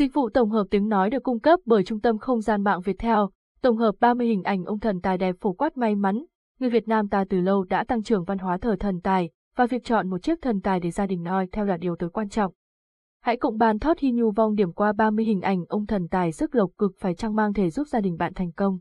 Dịch vụ tổng hợp tiếng nói được cung cấp bởi Trung tâm Không gian mạng Việt Theo, tổng hợp 30 hình ảnh ông thần tài đẹp phổ quát may mắn. Người Việt Nam ta từ lâu đã tăng trưởng văn hóa thờ thần tài, và việc chọn một chiếc thần tài để gia đình noi theo là điều tối quan trọng. Hãy cộng bàn thót hy nhu vong điểm qua 30 hình ảnh ông thần tài sức lộc cực phải trang mang thể giúp gia đình bạn thành công.